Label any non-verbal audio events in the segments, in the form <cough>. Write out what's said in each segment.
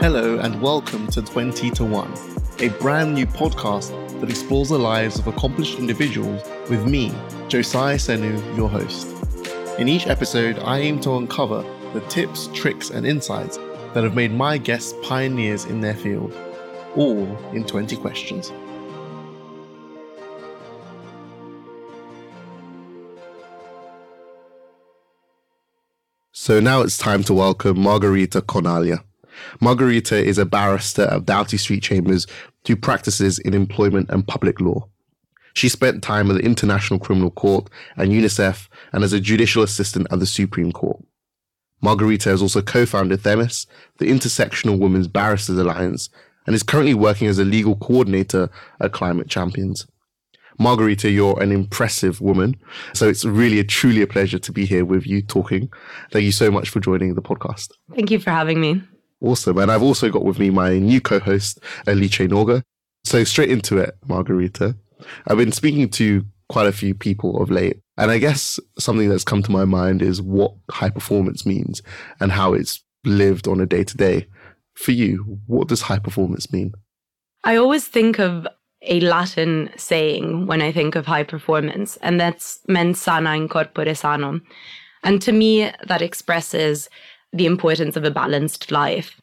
Hello, and welcome to 20 to 1, a brand new podcast that explores the lives of accomplished individuals with me, Josiah Senu, your host. In each episode, I aim to uncover the tips, tricks, and insights that have made my guests pioneers in their field, all in 20 questions. So now it's time to welcome Margherita Cornaglia. Margherita is a barrister at Doughty Street Chambers who practices in employment and public law. She spent time at the International Criminal Court and UNICEF and as a judicial assistant at the Supreme Court. Margherita has also co-founded Themis, the Intersectional Women's Barristers Alliance, and is currently working as a legal coordinator at Climate Champions. Margherita, you're an impressive woman. So it's really a truly a pleasure to be here with you talking. Thank you so much for joining the podcast. Thank you for having me. Awesome. And I've also got with me my new co-host, Alice Norga. So straight into it, Margherita. I've been speaking to quite a few people of late. And I guess something that's come to my mind is what high performance means and how it's lived on a day to day. For you, what does high performance mean? I always think of a Latin saying when I think of high performance, and that's mens sana in corpore sano. And to me, that expresses the importance of a balanced life.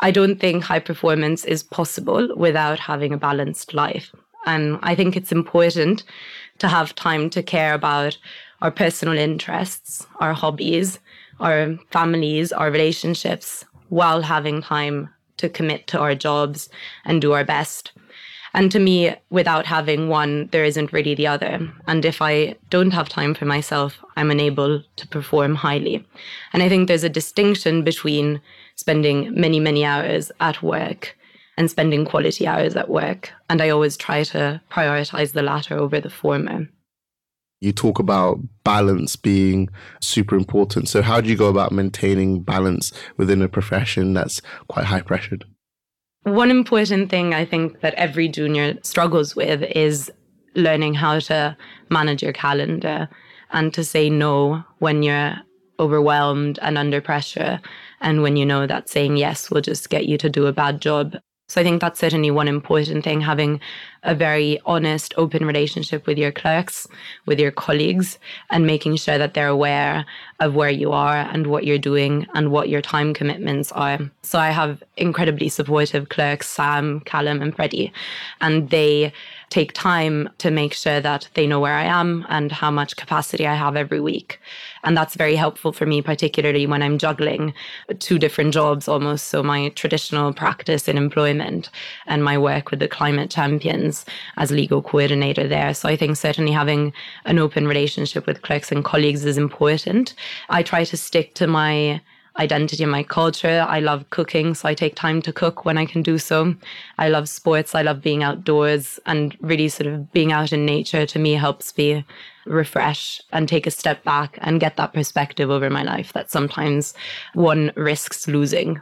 I don't think high performance is possible without having a balanced life. And I think it's important to have time to care about our personal interests, our hobbies, our families, our relationships, while having time to commit to our jobs and do our best. And to me, without having one, there isn't really the other. And if I don't have time for myself, I'm unable to perform highly. And I think there's a distinction between spending many, many hours at work and spending quality hours at work. And I always try to prioritize the latter over the former. You talk about balance being super important. So, how do you go about maintaining balance within a profession that's quite high pressured? One important thing I think that every junior struggles with is learning how to manage your calendar and to say no when you're overwhelmed and under pressure, and when you know that saying yes will just get you to do a bad job. So I think that's certainly one important thing having a very honest, open relationship with your clerks, with your colleagues, and making sure that they're aware of where you are and what you're doing and what your time commitments are. So I have incredibly supportive clerks, Sam, Callum, and Freddie, and they take time to make sure that they know where I am and how much capacity I have every week. And that's very helpful for me, particularly when I'm juggling two different jobs almost. So, my traditional practice in employment and my work with the climate champions as legal coordinator there. So, I think certainly having an open relationship with clerks and colleagues is important. I try to stick to my identity and my culture. I love cooking, so I take time to cook when I can do so. I love sports. I love being outdoors and really sort of being out in nature to me helps me refresh and take a step back and get that perspective over my life that sometimes one risks losing.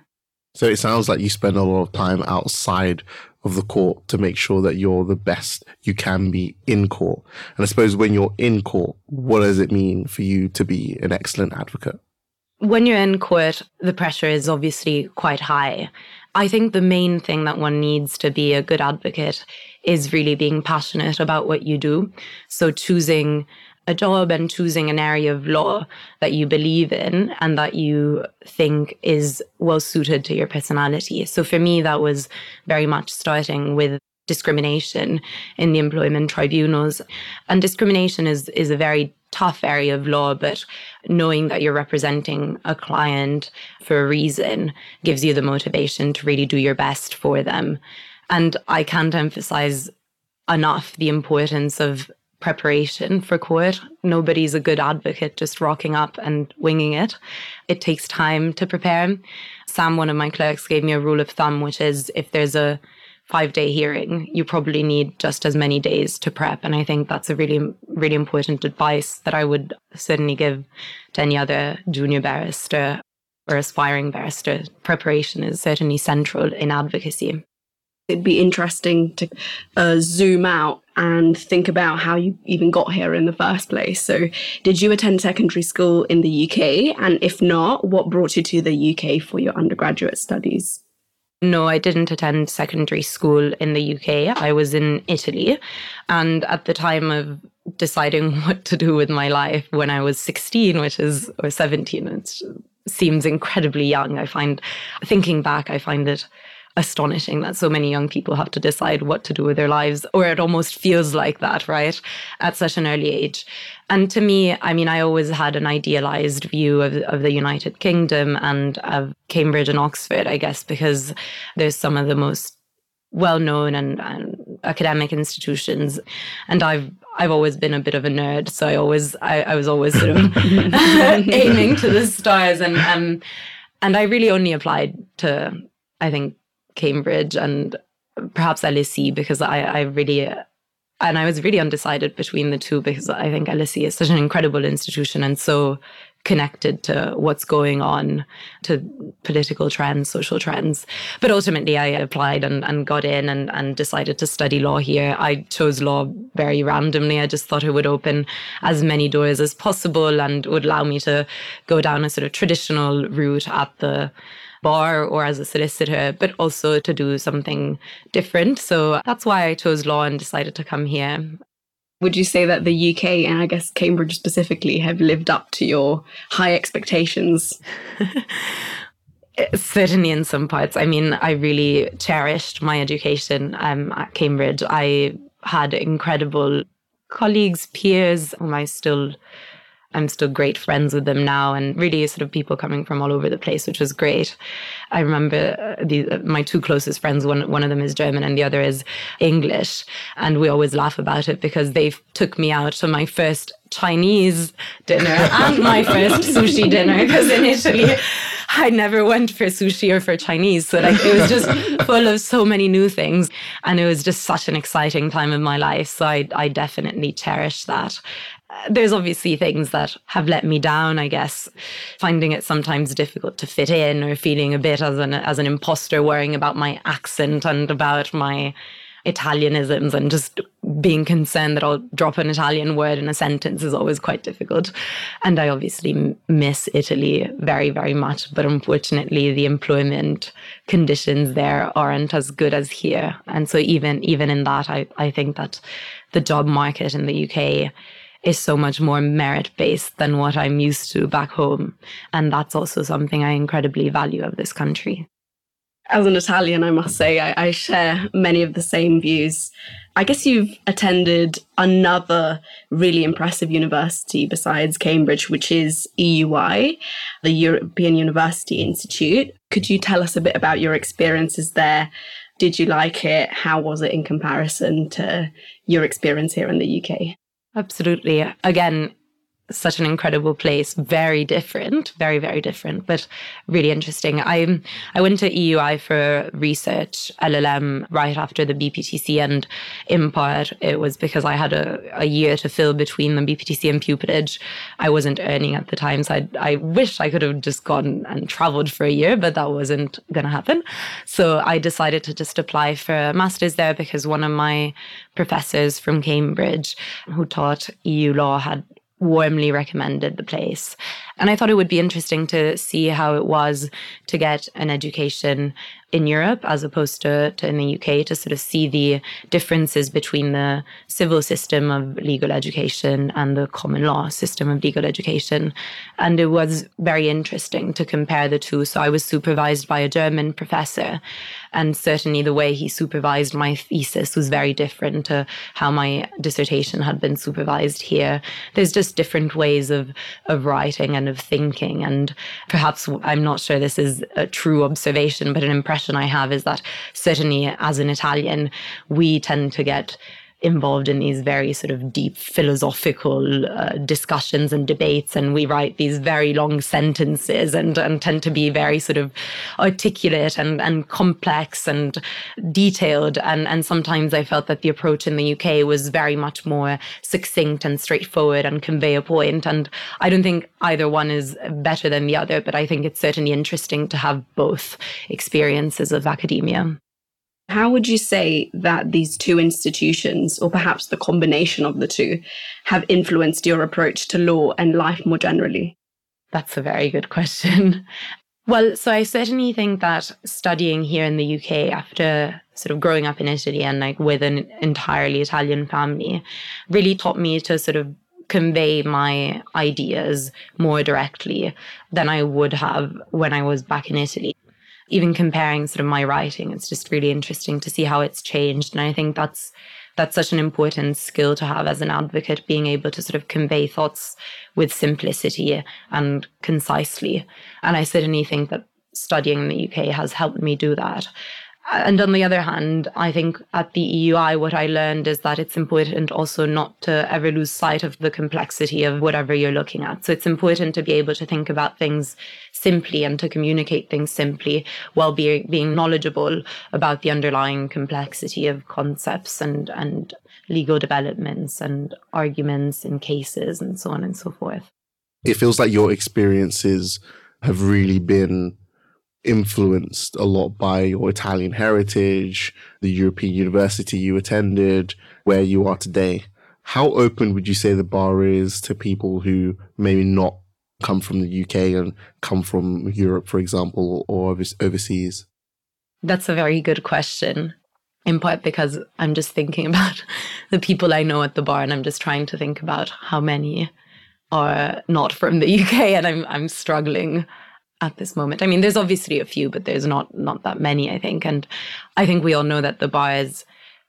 So it sounds like you spend a lot of time outside of the court to make sure that you're the best you can be in court. And I suppose when you're in court, what does it mean for you to be an excellent advocate? When you're in court, the pressure is obviously quite high. I think the main thing that one needs to be a good advocate is really being passionate about what you do. So choosing a job and choosing an area of law that you believe in and that you think is well suited to your personality. So for me, that was very much starting with discrimination in the employment tribunals. And discrimination is, is a very tough area of law, but knowing that you're representing a client for a reason gives you the motivation to really do your best for them. And I can't emphasize enough the importance of preparation for court. Nobody's a good advocate just rocking up and winging it. It takes time to prepare. Sam, one of my clerks, gave me a rule of thumb, which is if there's a five day hearing, you probably need just as many days to prep. And I think that's a really, really important advice that I would certainly give to any other junior barrister or aspiring barrister. Preparation is certainly central in advocacy. It'd be interesting to uh, zoom out and think about how you even got here in the first place. So, did you attend secondary school in the UK? And if not, what brought you to the UK for your undergraduate studies? No, I didn't attend secondary school in the UK. I was in Italy. And at the time of deciding <laughs> what to do with my life when I was 16, which is, or 17, it seems incredibly young. I find, thinking back, I find it astonishing that so many young people have to decide what to do with their lives, or it almost feels like that, right? At such an early age. And to me, I mean, I always had an idealized view of, of the United Kingdom and of Cambridge and Oxford, I guess, because there's some of the most well-known and, and, academic institutions and i've i've always been a bit of a nerd so i always i, I was always sort of <laughs> <laughs> aiming to the stars and um and i really only applied to i think cambridge and perhaps lse because i i really and I was really undecided between the two because I think LSE is such an incredible institution and so connected to what's going on, to political trends, social trends. But ultimately, I applied and, and got in and, and decided to study law here. I chose law very randomly. I just thought it would open as many doors as possible and would allow me to go down a sort of traditional route at the bar or as a solicitor, but also to do something different. So that's why I chose law and decided to come here. Would you say that the UK and I guess Cambridge specifically have lived up to your high expectations? <laughs> Certainly, in some parts. I mean, I really cherished my education um, at Cambridge. I had incredible colleagues, peers whom I still I'm still great friends with them now, and really sort of people coming from all over the place, which was great. I remember uh, the, uh, my two closest friends. One one of them is German, and the other is English, and we always laugh about it because they took me out to my first Chinese dinner <laughs> and my first sushi dinner because in Italy. I never went for sushi or for Chinese. So like it was just <laughs> full of so many new things. And it was just such an exciting time in my life. So I, I definitely cherish that there's obviously things that have let me down, I guess, finding it sometimes difficult to fit in or feeling a bit as an as an imposter, worrying about my accent and about my Italianisms and just being concerned that I'll drop an Italian word in a sentence is always quite difficult. And I obviously miss Italy very, very much. But unfortunately, the employment conditions there aren't as good as here. And so even even in that, I, I think that the job market in the UK is so much more merit based than what I'm used to back home. And that's also something I incredibly value of this country. As an Italian, I must say, I, I share many of the same views. I guess you've attended another really impressive university besides Cambridge, which is EUI, the European University Institute. Could you tell us a bit about your experiences there? Did you like it? How was it in comparison to your experience here in the UK? Absolutely. Again, such an incredible place very different very very different but really interesting. I i went to eui for research llm right after the bptc and in part it was because i had a, a year to fill between the bptc and pupillage i wasn't earning at the time so i, I wish i could have just gone and traveled for a year but that wasn't going to happen. So i decided to just apply for a master's there because one of my professors from cambridge who taught eu law had warmly recommended the place. And I thought it would be interesting to see how it was to get an education in Europe as opposed to, to in the UK to sort of see the differences between the civil system of legal education and the common law system of legal education. And it was very interesting to compare the two. So I was supervised by a German professor. And certainly the way he supervised my thesis was very different to how my dissertation had been supervised here. There's just different ways of, of writing and of thinking. And perhaps I'm not sure this is a true observation, but an impression impression I have is that certainly as an Italian, we tend to get involved in these very sort of deep philosophical uh, discussions and debates and we write these very long sentences and, and tend to be very sort of articulate and, and complex and detailed and, and sometimes I felt that the approach in the UK was very much more succinct and straightforward and convey a point. point and I don't think either one is better than the other but I think it's certainly interesting to have both experiences of academia. How would you say that these two institutions, or perhaps the combination of the two, have influenced your approach to law and life more generally? That's a very good question. <laughs> Well, so I certainly think that studying here in the UK after sort of growing up in Italy and like with an entirely Italian family really taught me to sort of convey my ideas more directly than I would have when I was back in Italy. Even comparing sort of my writing, it's just really interesting to see how it's changed. And I think that's that's such an important skill to have as an advocate, being able to sort of convey thoughts with simplicity and concisely. And I certainly think that studying in the UK has helped me do that. And on the other hand, I think at the EUI, what I learned is that it's important also not to ever lose sight of the complexity of whatever you're looking at. So it's important to be able to think about things simply and to communicate things simply while being, being knowledgeable about the underlying complexity of concepts and, and legal developments and arguments in cases and so on and so forth. It feels like your experiences have really been influenced a lot by your Italian heritage, the European university you attended, where you are today. How open would you say the bar is to people who maybe not come from the UK and come from Europe, for example, or overseas? That's a very good question. In part because I'm just thinking <laughs> about the people I know at the bar and I'm just trying to think about how many are not from the UK and I'm I'm struggling at this moment. I mean, there's obviously a few, but there's not not that many, I think. And I think we all know that the bar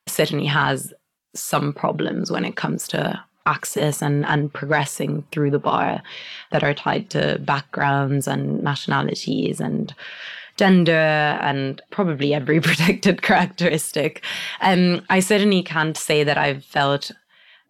certainly has some problems when it comes to access and, and progressing through the bar that are tied to backgrounds and nationalities and gender and probably every <laughs> protected characteristic. Um, I certainly can't say that I've felt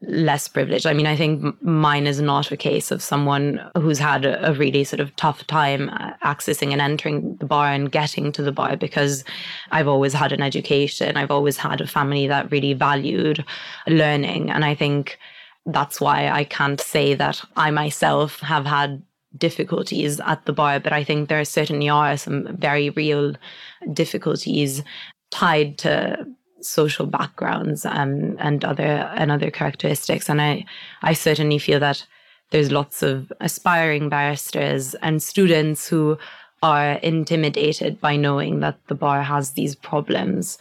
less privileged. I mean, I think mine is not a case of someone who's had a, really sort of tough time uh, accessing and entering the bar and getting to the bar because I've always had an education. I've always had a family that really valued learning. And I think that's why I can't say that I myself have had difficulties at the bar, but I think there certainly are some very real difficulties tied to social backgrounds um, and other and other characteristics. And I I certainly feel that there's lots of aspiring barristers and students who are intimidated by knowing that the bar has these problems.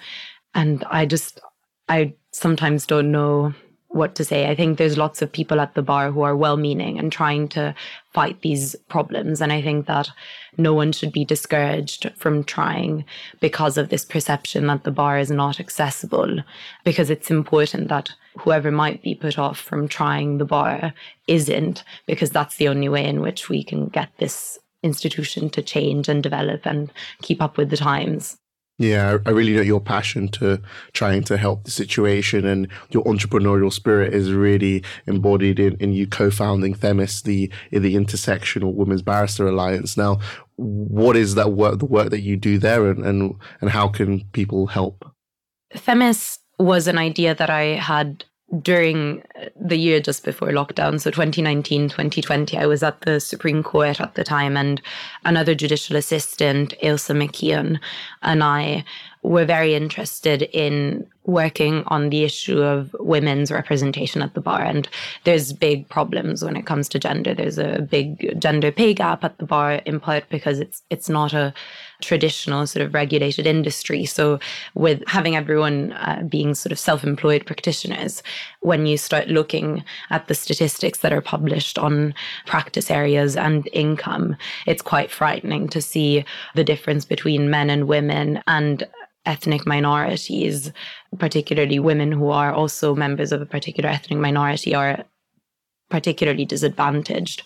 And I just I sometimes don't know what to say. I think there's lots of people at the bar who are well meaning and trying to fight these problems. And I think that no one should be discouraged from trying because of this perception that the bar is not accessible, because it's important that whoever might be put off from trying the bar isn't, because that's the only way in which we can get this institution to change and develop and keep up with the times. Yeah, I really know your passion to trying to help the situation and your entrepreneurial spirit is really embodied in, in you co-founding Themis, the the intersectional women's barrister alliance. Now, what is that work, the work that you do there and, and, and how can people help? Themis was an idea that I had during uh, the year just before lockdown, so 2019, 2020, I was at the Supreme Court at the time, and another judicial assistant, Ailsa McKeon, and I were very interested in working on the issue of women's representation at the bar. And there's big problems when it comes to gender. There's a big gender pay gap at the bar, in part because it's it's not a traditional sort of regulated industry. So with having everyone uh, being sort of self-employed practitioners, when you start looking at the statistics that are published on practice areas and income, it's quite frightening to see the difference between men and women and ethnic minorities, particularly women who are also members of a particular ethnic minority, are particularly disadvantaged.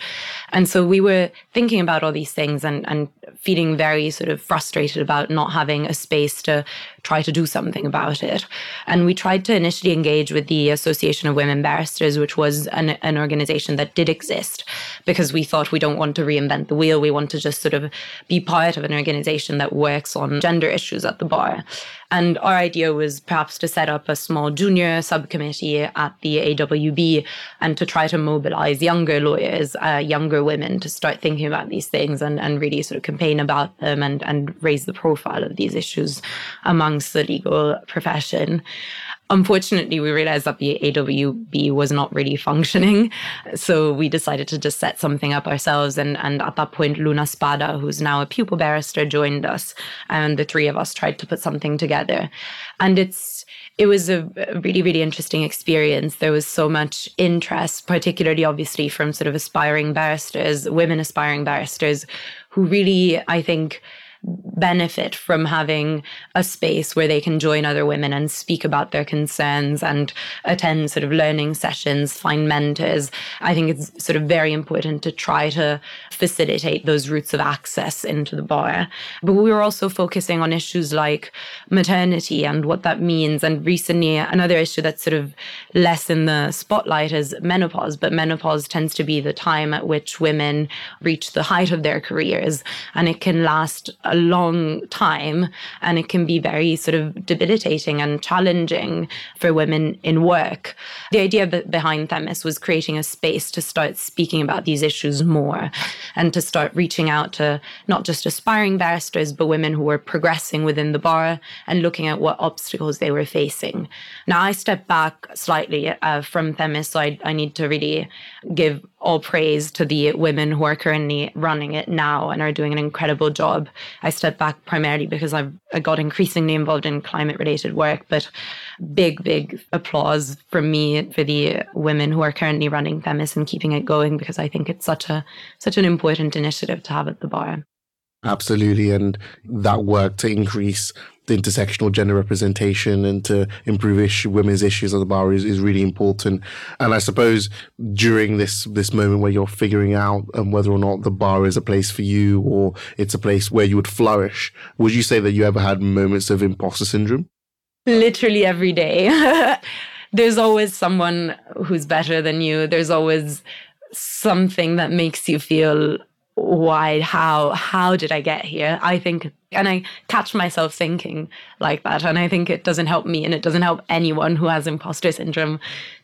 And so we were thinking about all these things and, and feeling very sort of frustrated about not having a space to try to do something about it. And we tried to initially engage with the Association of Women Barristers, which was an, an organization that did exist, because we thought we don't want to reinvent the wheel. We want to just sort of be part of an organization that works on gender issues at the bar. And our idea was perhaps to set up a small junior subcommittee at the AWB and to try to mobilize younger lawyers, uh, younger women to start thinking about these things and, and really sort of campaign about them and, and raise the profile of these issues among amongst the legal profession. Unfortunately, we realized that the AWB was not really functioning. So we decided to just set something up ourselves. And, and at that point, Luna Spada, who's now a pupil barrister, joined us. And the three of us tried to put something together. And it's, it was a really, really interesting experience. There was so much interest, particularly obviously from sort of aspiring barristers, women aspiring barristers, who really, I think, benefit from having a space where they can join other women and speak about their concerns and attend sort of learning sessions, find mentors. I think it's sort of very important to try to facilitate those routes of access into the bar. But we were also focusing on issues like maternity and what that means. And recently, another issue that's sort of less in the spotlight is menopause. But menopause tends to be the time at which women reach the height of their careers, and it can last a long time and it can be very sort of debilitating and challenging for women in work. The idea behind Themis was creating a space to start speaking about these issues more and to start reaching out to not just aspiring barristers, but women who were progressing within the bar and looking at what obstacles they were facing. Now, I step back slightly uh, from Themis, so I, I need to really give all praise to the women who are currently running it now and are doing an incredible job. I stepped back primarily because I've I got increasingly involved in climate related work, but big, big applause from me for the women who are currently running Themis and keeping it going because I think it's such a such an important initiative to have at the bar. Absolutely. And that work to increase the intersectional gender representation and to improve issue, women's issues at the bar is, is really important. And I suppose during this this moment where you're figuring out um, whether or not the bar is a place for you or it's a place where you would flourish, would you say that you ever had moments of imposter syndrome? Literally every day. <laughs> There's always someone who's better than you. There's always something that makes you feel why how how did i get here? I think and I catch myself thinking like that. And I think it doesn't help me and it doesn't help anyone who has imposter syndrome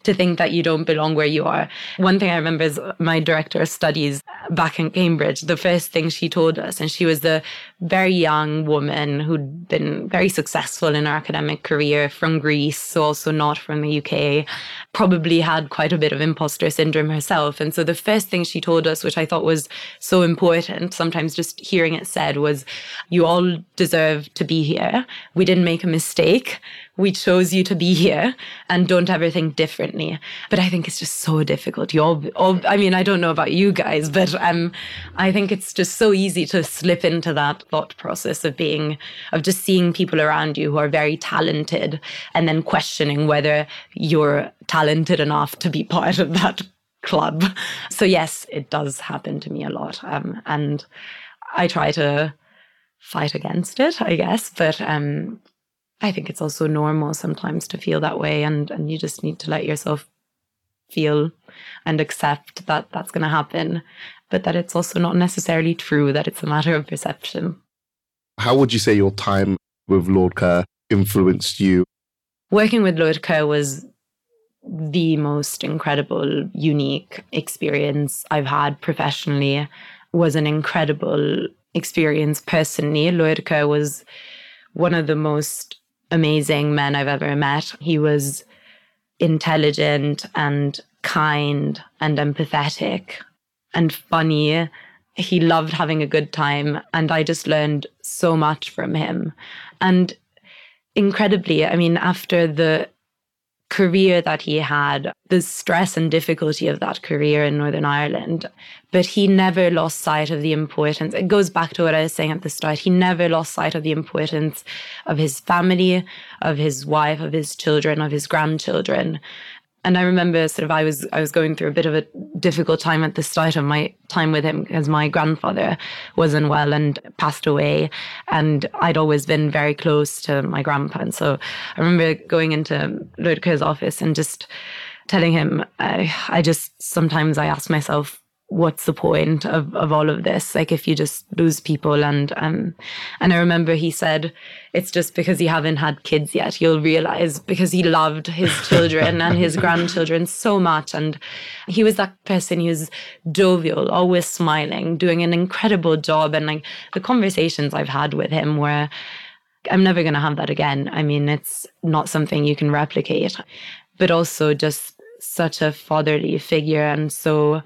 to think that you don't belong where you are. One thing I remember is my director of studies back in Cambridge, the first thing she told us, and she was a very young woman who'd been very successful in her academic career from Greece, so also not from the UK, probably had quite a bit of imposter syndrome herself. And so the first thing she told us, which I thought was so important, sometimes just hearing it said, was you all all deserve to be here. We didn't make a mistake. We chose you to be here and don't ever think differently. But I think it's just so difficult. You all, all I mean, I don't know about you guys, but um, I think it's just so easy to slip into that thought process of being, of just seeing people around you who are very talented and then questioning whether you're talented enough to be part of that club. So yes, it does happen to me a lot. Um, and I try to fight against it, I guess. But um, I think it's also normal sometimes to feel that way, and and you just need to let yourself feel and accept that that's going to happen, but that it's also not necessarily true. That it's a matter of perception. How would you say your time with Lord Kerr influenced you? Working with Lord Kerr was the most incredible, unique experience I've had professionally. Was an incredible experience personally. Lord Kerr was one of the most amazing men I've ever met. He was intelligent and kind and empathetic and funny. He loved having a good time. And I just learned so much from him. And incredibly, I mean, after the career that he had, the stress and difficulty of that career in Northern Ireland. But he never lost sight of the importance. It goes back to what I was saying at the start. He never lost sight of the importance of his family, of his wife, of his children, of his grandchildren and I remember sort of I was I was going through a bit of a difficult time at the start of my time with him because my grandfather was unwell and passed away, and I'd always been very close to my grandpa, and so I remember going into Kerr's office and just telling him I, I just sometimes I ask myself what's the point of, of all of this? Like if you just lose people and um and I remember he said it's just because you haven't had kids yet. You'll realize because he loved his <laughs> children and his grandchildren so much. And he was that person who's jovial, always smiling, doing an incredible job. And like the conversations I've had with him were I'm never going to have that again. I mean, it's not something you can replicate, but also just such a fatherly figure and so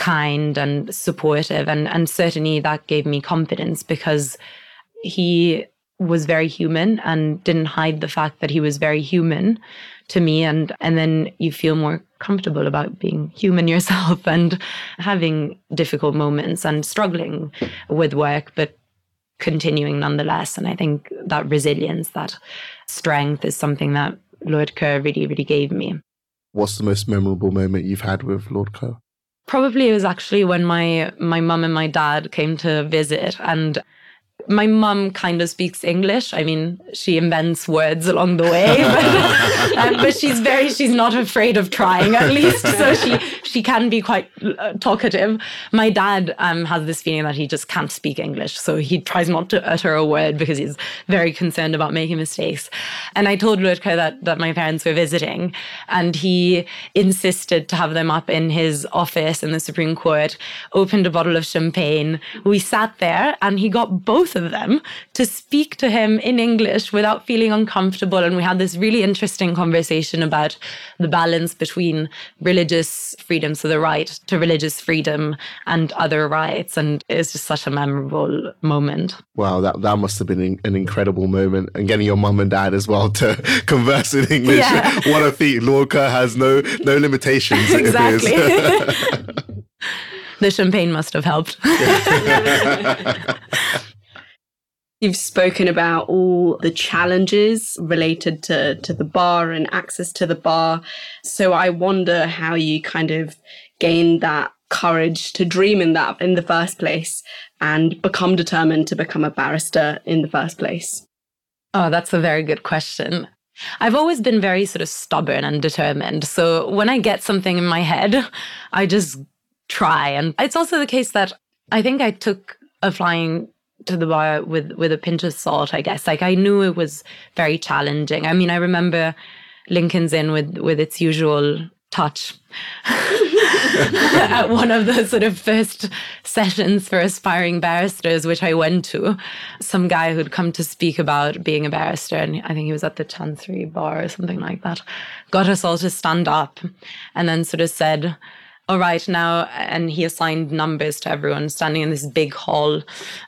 kind and supportive. And, and certainly that gave me confidence because he was very human and didn't hide the fact that he was very human to me. And and then you feel more comfortable about being human <laughs> yourself and having difficult moments and struggling with work but continuing nonetheless. And i think that resilience that strength is something that lord kerr really really gave me. What's the most memorable moment you've had with lord kerr probably it was actually when my my mum and my dad came to visit and my mum kind of speaks English. I mean, she invents words along the way, <laughs> but, um, but, she's very she's not afraid of trying at least. So she she can be quite uh, talkative. My dad um, has this feeling that he just can't speak English, so he tries not to utter a word because he's very concerned about making mistakes. And I told Lord Kerr that that my parents were visiting, and he insisted to have them up in his office in the Supreme Court. Opened a bottle of champagne. We sat there, and he got both both them to speak to him in English without feeling uncomfortable. And we had this really interesting conversation about the balance between religious freedom, so the right to religious freedom and other rights. And it's just such a memorable moment. Wow, that, that must have been an incredible moment. And getting your mum and dad as well to <laughs> converse in English. Yeah. <laughs> what a feat. Kerr has no, no limitations. exactly. <laughs> the champagne must have helped. You've spoken about all the challenges related to, to the bar and access to the bar. So I wonder how you kind of gained that courage to dream in that in the first place and become determined to become a barrister in the first place. Oh, that's a very good question. I've always been very sort of stubborn and determined. So when I get something in my head, I just try. And it's also the case that I think I took a flying to the bar with with a pinch of salt, I guess. Like I knew it was very challenging. I mean, I remember Lincoln's Inn with with its usual touch <laughs> <laughs> at one of the sort of first sessions for aspiring barristers, which I went to. Some guy who'd come to speak about being a barrister, and I think he was at the Chancery Bar or something like that, got us all to stand up and then sort of said, all right now and he assigned numbers to everyone standing in this big hall.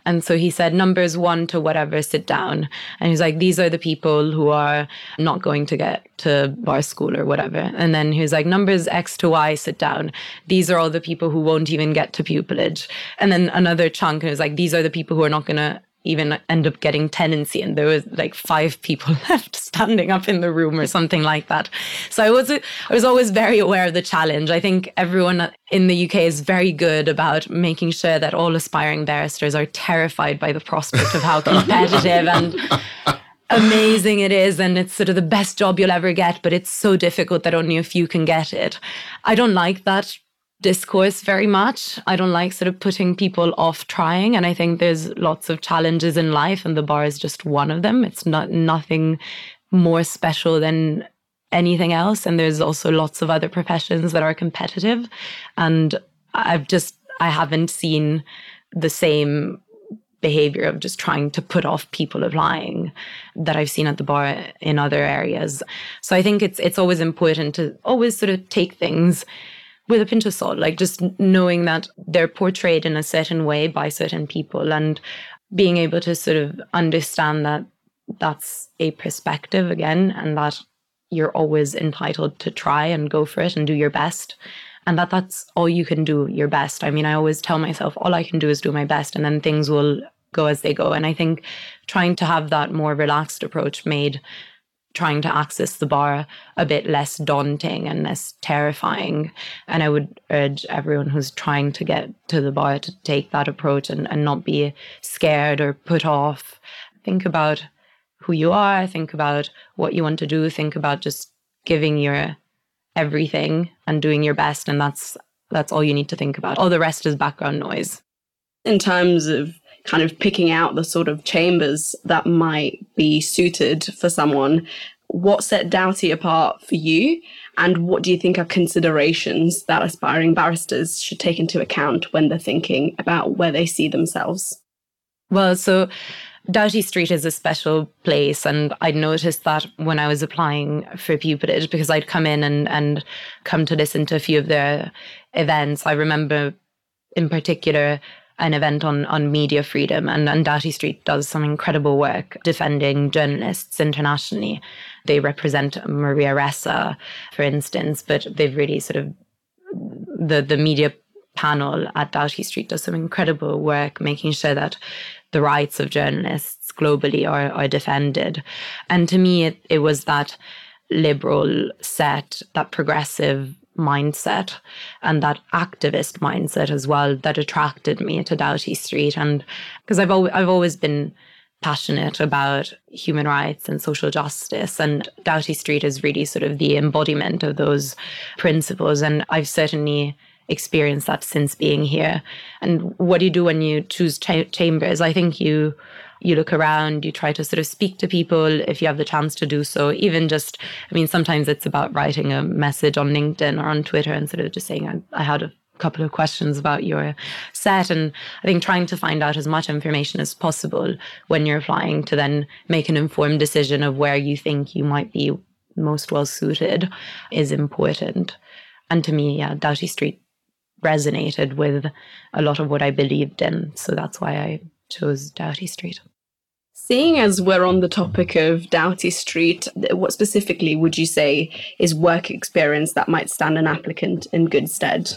And so he said numbers one to whatever sit down. And he's like these are the people who are not going to get to bar school or whatever. And then he was like numbers x to y sit down. These are all the people who won't even get to pupillage. And then another chunk and it was like these are the people who are not going to even end up getting tenancy and there was like five people <laughs> left standing up in the room or something like that. So i was i was always very aware of the challenge. I think everyone in the uk is very good about making sure that all aspiring barristers are terrified by the prospect of how <laughs> competitive and amazing it is and it's sort of the best job you'll ever get but it's so difficult that only a few can get it. I don't like that discourse very much. I don't like sort of putting people off trying. And I think there's lots of challenges in life, and the bar is just one of them. It's not nothing more special than anything else. And there's also lots of other professions that are competitive. And I've just, I haven't seen the same behavior of just trying to put off people applying that I've seen at the bar in other areas. So I think it's it's always important to always sort of take things with a pinch of salt, like just knowing that they're portrayed in a certain way by certain people and being able to sort of understand that that's a perspective again and that you're always entitled to try and go for it and do your best and that that's all you can do your best. I mean i always tell myself all i can do is do my best and then things will go as they go. And i think trying to have that more relaxed approach made trying to access the bar a bit less daunting and less terrifying. And I would urge everyone who's trying to get to the bar to take that approach and, and not be scared or put off. Think about who you are, think about what you want to do, think about just giving your everything and doing your best. And that's that's all you need to think about. All the rest is background noise. In terms of kind of picking out the sort of chambers that might be suited for someone. What set Doughty apart for you? And what do you think are considerations that aspiring barristers should take into account when they're thinking about where they see themselves? Well, so Doughty Street is a special place, and I noticed that when I was applying for pupillage because I'd come in and and come to listen to a few of their events. I remember, in particular, an event on on media freedom, and, and Doughty Street does some incredible work defending journalists internationally. They represent Maria Ressa, for instance, but they've really sort of the the media panel at Doughty Street does some incredible work making sure that the rights of journalists globally are, are defended. And to me, it, it was that liberal set, that progressive mindset and that activist mindset as well that attracted me to Doughty Street. And because I've, al- I've always been passionate about human rights and social justice. And Doughty Street is really sort of the embodiment of those principles. And I've certainly experienced that since being here. And what do you do when you choose cha- chambers? I think you you look around, you try to sort of speak to people if you have the chance to do so. Even just, I mean, sometimes it's about writing a message on LinkedIn or on Twitter and sort of just saying, I, I had a couple of questions about your set. And I think trying to find out as much information as possible when you're applying to then make an informed decision of where you think you might be most well suited is important. And to me, yeah, Doughty Street resonated with a lot of what I believed in. So that's why I chose Doughty Street. Seeing as we're on the topic of Doughty Street, what specifically would you say is work experience that might stand an applicant in good stead?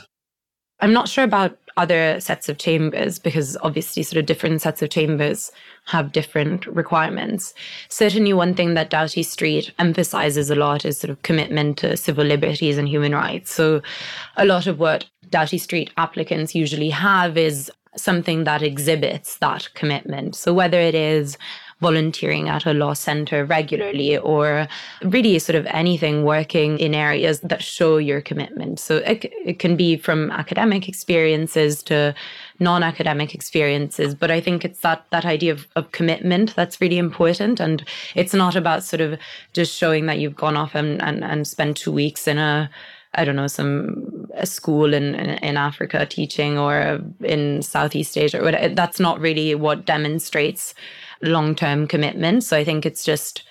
I'm not sure about other sets of chambers because obviously sort of different sets of chambers have different requirements. Certainly one thing that Doughty Street emphasizes a lot is sort of commitment to civil liberties and human rights. So a lot of what Doughty Street applicants usually have is something that exhibits that commitment. So whether it is volunteering at a law center regularly or really sort of anything working in areas that show your commitment. So it, it can be from academic experiences to non-academic experiences but i think it's that that idea of, of commitment that's really important and it's not about sort of just showing that you've gone off and and, and spent two weeks in a I don't know, some a school in, in Africa teaching or in Southeast Asia. That's not really what demonstrates long term commitment. So I think it's just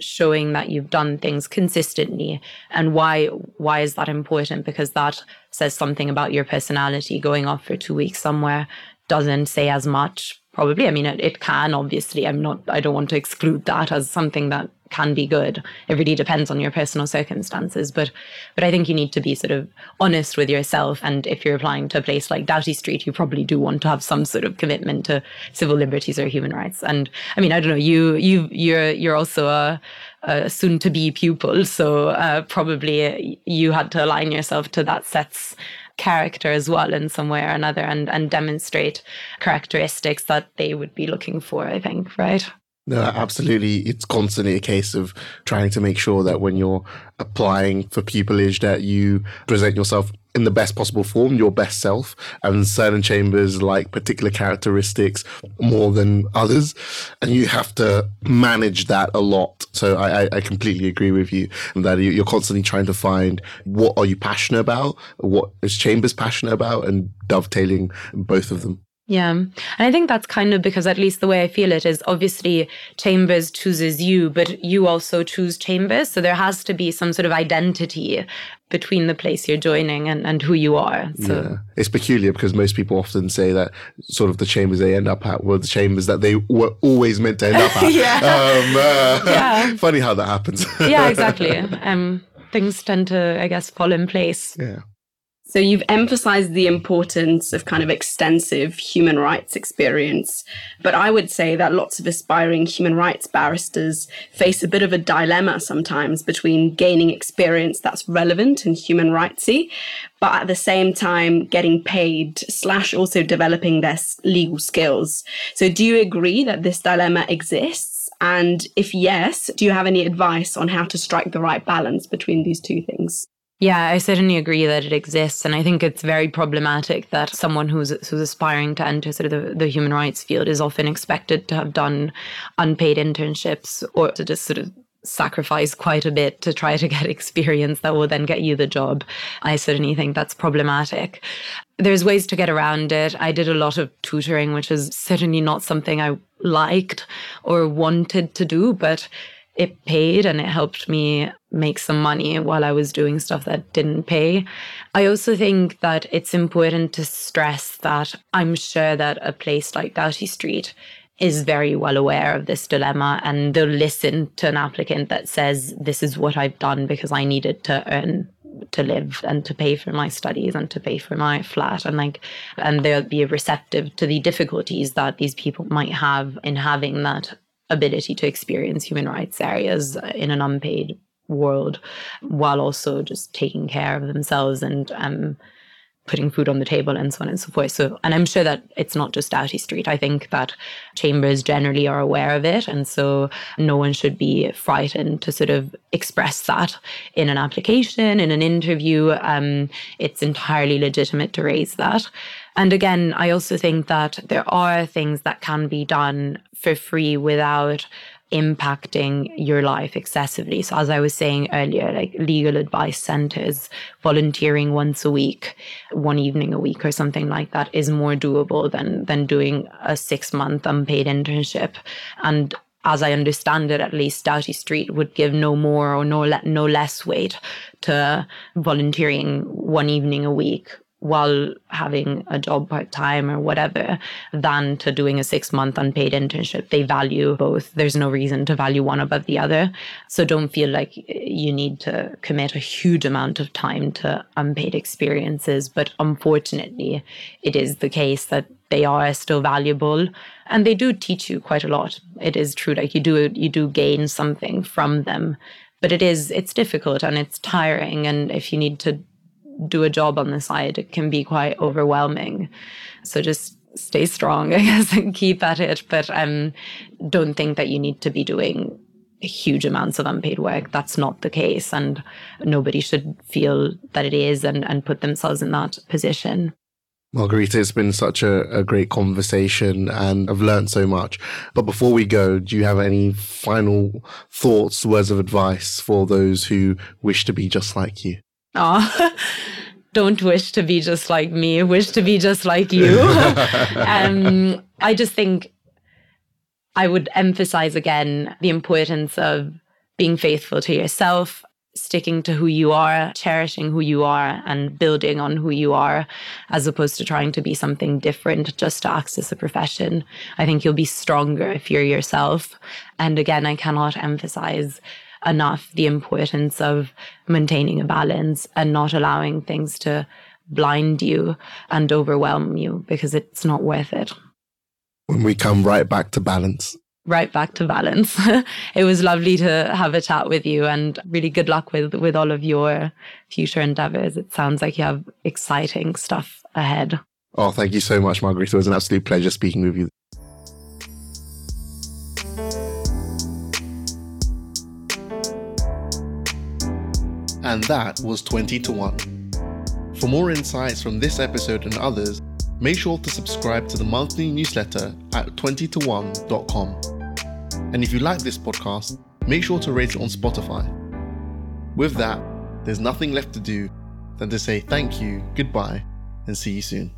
showing that you've done things consistently. And why why is that important? Because that says something about your personality. Going off for two weeks somewhere doesn't say as much probably. I mean it, it can obviously. I'm not i don't want to exclude that as something that can be good. It really depends on your personal circumstances. But but I think you need to be sort of honest with yourself. And if you're applying to a place like Doughty Street, you probably do want to have some sort of commitment to civil liberties or human rights. And I mean, I don't know, you you you're you're also a a soon to be pupil. So uh, probably you had to align yourself to that set's character as well in some way or another and, and demonstrate characteristics that they would be looking for, I think, right? No, absolutely. It's constantly a case of trying to make sure that when you're applying for pupillage that you present yourself in the best possible form, your best self. And certain chambers like particular characteristics more than others. And you have to manage that a lot. So I, I completely agree with you that you're constantly trying to find what are you passionate about? What is chambers passionate about and dovetailing both of them. Yeah. And I think that's kind of because, at least the way I feel it, is obviously Chambers chooses you, but you also choose Chambers. So there has to be some sort of identity between the place you're joining and, and who you are. So yeah. it's peculiar because most people often say that sort of the chambers they end up at were the chambers that they were always meant to end up at. <laughs> yeah. Um, uh, <laughs> yeah. <laughs> Funny how that happens. yeah, exactly. Um, things tend to, I guess, fall in place. Yeah. So you've emphasized the importance of kind of extensive human rights experience. But I would say that lots of aspiring human rights barristers face a bit of a dilemma sometimes between gaining experience that's relevant and human rightsy, but at the same time getting paid slash also developing their legal skills. So do you agree that this dilemma exists? And if yes, do you have any advice on how to strike the right balance between these two things? Yeah, I certainly agree that it exists. And I think it's very problematic that someone who's, who's aspiring to enter sort of the, the human rights field is often expected to have done unpaid internships or to just sort of sacrifice quite a bit to try to get <laughs> experience that will then get you the job. I certainly think that's problematic. there's ways to get around it. I did a lot of tutoring, which is certainly not something I liked or wanted to do, but it paid and it helped me make some money while I was doing stuff that didn't pay. I also think that it's important to stress that I'm sure that a place like Doughty Street is very well aware of this dilemma and they'll listen to an applicant that says, This is what I've done because I needed to earn to live and to pay for my studies and to pay for my flat and like and they'll be receptive to the difficulties that these people might have in having that ability to experience human rights areas in an unpaid world while also just taking care of themselves and um, putting food on the table and so on and so forth. So, and I'm sure that it's not just Doughty Street. I think that chambers generally are aware of it. And so no one should be frightened to sort of express that in an application, in an interview. Um, it's entirely legitimate to raise that. And again, I also think that there are things that can be done for free without impacting your life excessively. So, as I was saying earlier, like legal advice centers, volunteering once a week, one evening a week, or something like that is more doable than than doing a six month unpaid internship. And as I understand it, at least Doughty Street would give no more or no le- no less weight to volunteering one evening a week while having a job part time or whatever than to doing a six month unpaid internship. They value both. There's no reason to value one above the other. So don't feel like you need to commit a huge amount of time to unpaid experiences. But unfortunately, it is the case that they are still valuable and they do teach you quite a lot. It is true. Like you do, you do gain something from them but it is it's difficult and it's tiring and if you need to do a job on the side, it can be quite overwhelming. So just stay strong, <laughs> I guess, and keep at it. But um, don't think that you need to be doing huge amounts of unpaid work. That's not the case. And nobody should feel that it is and, and put themselves in that position. Margherita, it's been such a, a, great conversation and I've learned so much. But before we go, do you have any final thoughts, words of advice for those who wish to be just like you? Oh, <laughs> don't wish to be just like me, wish to be just like you. <laughs> um, I just think I would emphasize again the importance of being faithful to yourself, sticking to who you are, cherishing who you are, and building on who you are, as opposed to trying to be something different just to access a profession. I think you'll be stronger if you're yourself. And again, I cannot emphasize enough the importance of maintaining a balance and not allowing things to blind you and overwhelm you because it's not worth it. When we come right back to balance. Right back to balance. <laughs> it was lovely to have a chat with you and really good luck with, with all of your future endeavors. It sounds like you have exciting stuff ahead. Oh, thank you so much, Margherita. It was an absolute pleasure speaking with you. And that was 20 to 1. For more insights from this episode and others, make sure to subscribe to the monthly newsletter at 20to1.com. And if you like this podcast, make sure to rate it on Spotify. With that, there's nothing left to do than to say thank you, goodbye, and see you soon.